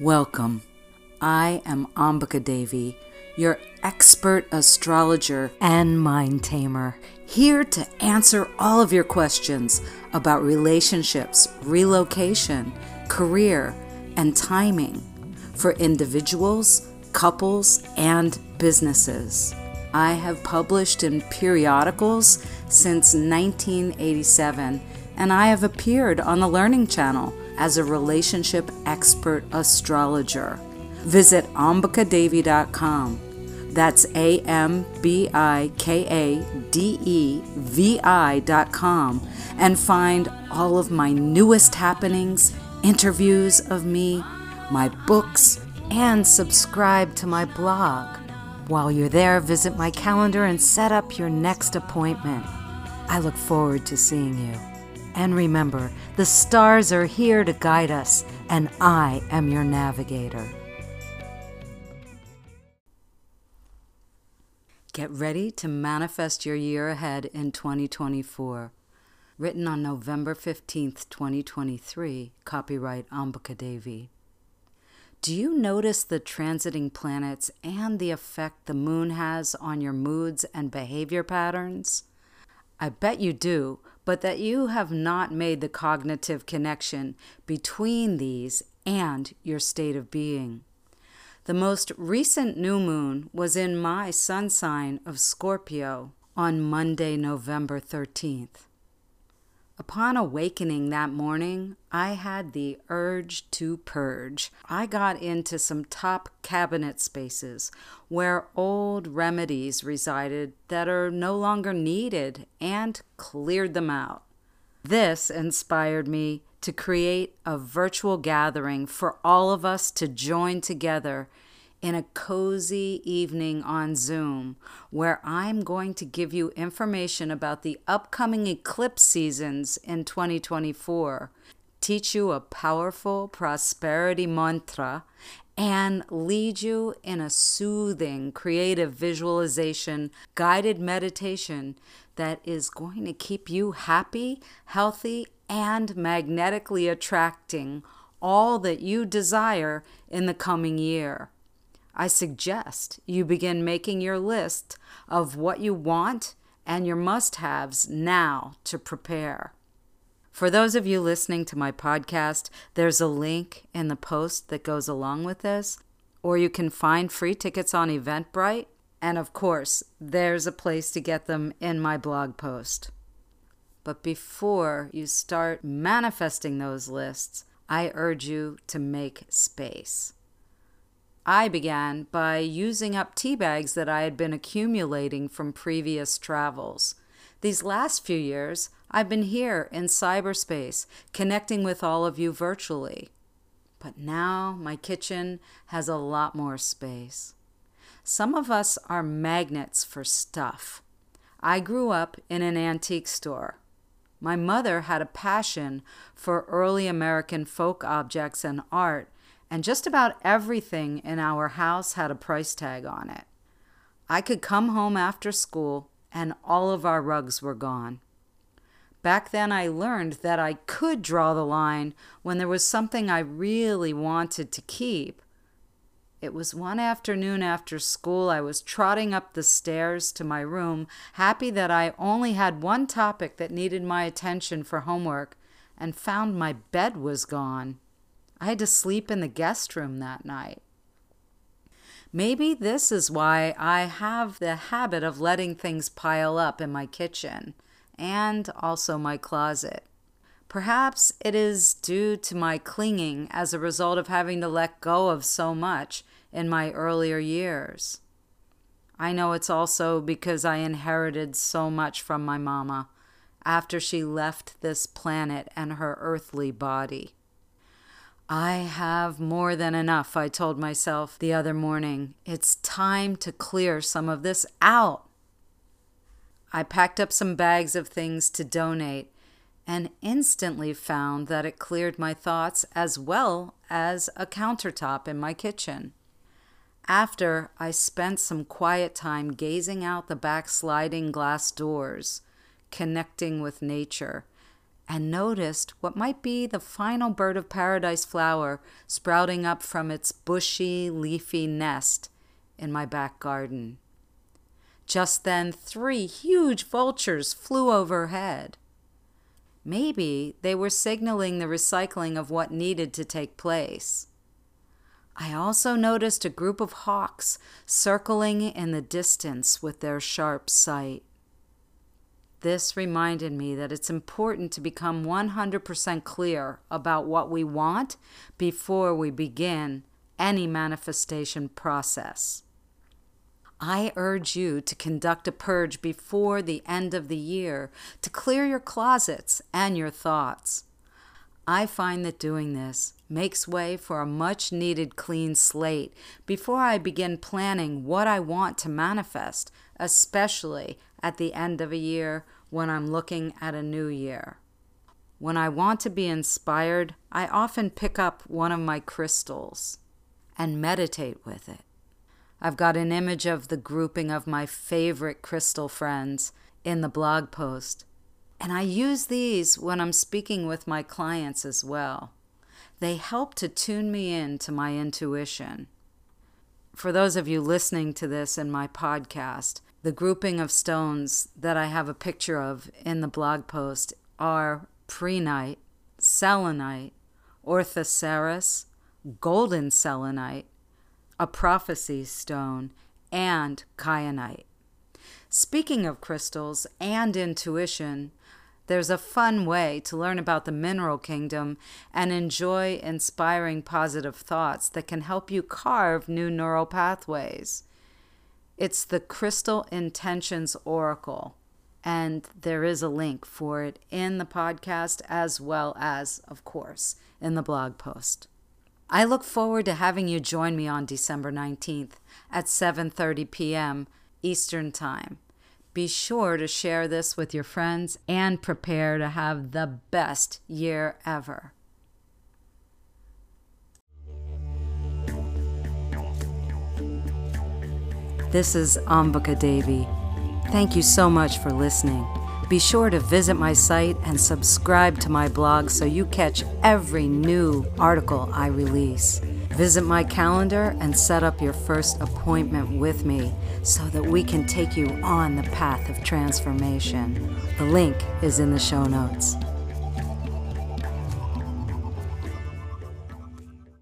Welcome. I am Ambika Devi, your expert astrologer and mind tamer, here to answer all of your questions about relationships, relocation, career, and timing for individuals, couples, and businesses. I have published in periodicals since 1987, and I have appeared on the Learning Channel as a relationship expert astrologer. Visit ambikadevi.com. That's A M B I K A D E V I.com and find all of my newest happenings, interviews of me, my books, and subscribe to my blog. While you're there, visit my calendar and set up your next appointment. I look forward to seeing you. And remember, the stars are here to guide us, and I am your navigator. Get ready to manifest your year ahead in 2024. Written on November 15th, 2023, copyright Ambika Devi. Do you notice the transiting planets and the effect the moon has on your moods and behavior patterns? I bet you do, but that you have not made the cognitive connection between these and your state of being. The most recent new moon was in my sun sign of Scorpio on Monday, November 13th. Upon awakening that morning, I had the urge to purge. I got into some top cabinet spaces where old remedies resided that are no longer needed and cleared them out. This inspired me to create a virtual gathering for all of us to join together in a cozy evening on Zoom where I'm going to give you information about the upcoming eclipse seasons in 2024, teach you a powerful prosperity mantra, and lead you in a soothing creative visualization guided meditation that is going to keep you happy, healthy, and magnetically attracting all that you desire in the coming year. I suggest you begin making your list of what you want and your must haves now to prepare. For those of you listening to my podcast, there's a link in the post that goes along with this, or you can find free tickets on Eventbrite. And of course, there's a place to get them in my blog post. But before you start manifesting those lists, I urge you to make space. I began by using up tea bags that I had been accumulating from previous travels. These last few years, I've been here in cyberspace, connecting with all of you virtually. But now my kitchen has a lot more space. Some of us are magnets for stuff. I grew up in an antique store. My mother had a passion for early American folk objects and art and just about everything in our house had a price tag on it. I could come home after school and all of our rugs were gone. Back then, I learned that I could draw the line when there was something I really wanted to keep. It was one afternoon after school. I was trotting up the stairs to my room, happy that I only had one topic that needed my attention for homework, and found my bed was gone. I had to sleep in the guest room that night. Maybe this is why I have the habit of letting things pile up in my kitchen and also my closet. Perhaps it is due to my clinging as a result of having to let go of so much in my earlier years. I know it's also because I inherited so much from my mama after she left this planet and her earthly body. I have more than enough, I told myself the other morning. It's time to clear some of this out. I packed up some bags of things to donate and instantly found that it cleared my thoughts as well as a countertop in my kitchen. After, I spent some quiet time gazing out the back sliding glass doors, connecting with nature and noticed what might be the final bird of paradise flower sprouting up from its bushy, leafy nest in my back garden. Just then, three huge vultures flew overhead. Maybe they were signaling the recycling of what needed to take place. I also noticed a group of hawks circling in the distance with their sharp sight. This reminded me that it's important to become 100% clear about what we want before we begin any manifestation process. I urge you to conduct a purge before the end of the year to clear your closets and your thoughts. I find that doing this makes way for a much needed clean slate before I begin planning what I want to manifest, especially at the end of a year when I'm looking at a new year. When I want to be inspired, I often pick up one of my crystals and meditate with it. I've got an image of the grouping of my favorite crystal friends in the blog post. And I use these when I'm speaking with my clients as well. They help to tune me in to my intuition. For those of you listening to this in my podcast, the grouping of stones that I have a picture of in the blog post are prehnite, selenite, orthoceras, golden selenite, a prophecy stone, and kyanite. Speaking of crystals and intuition, there's a fun way to learn about the mineral kingdom and enjoy inspiring positive thoughts that can help you carve new neural pathways. It's the Crystal Intentions Oracle, and there is a link for it in the podcast as well as, of course, in the blog post. I look forward to having you join me on December 19th at 7:30 p.m. Eastern Time. Be sure to share this with your friends and prepare to have the best year ever. This is Ambika Devi. Thank you so much for listening. Be sure to visit my site and subscribe to my blog so you catch every new article I release. Visit my calendar and set up your first appointment with me so that we can take you on the path of transformation. The link is in the show notes.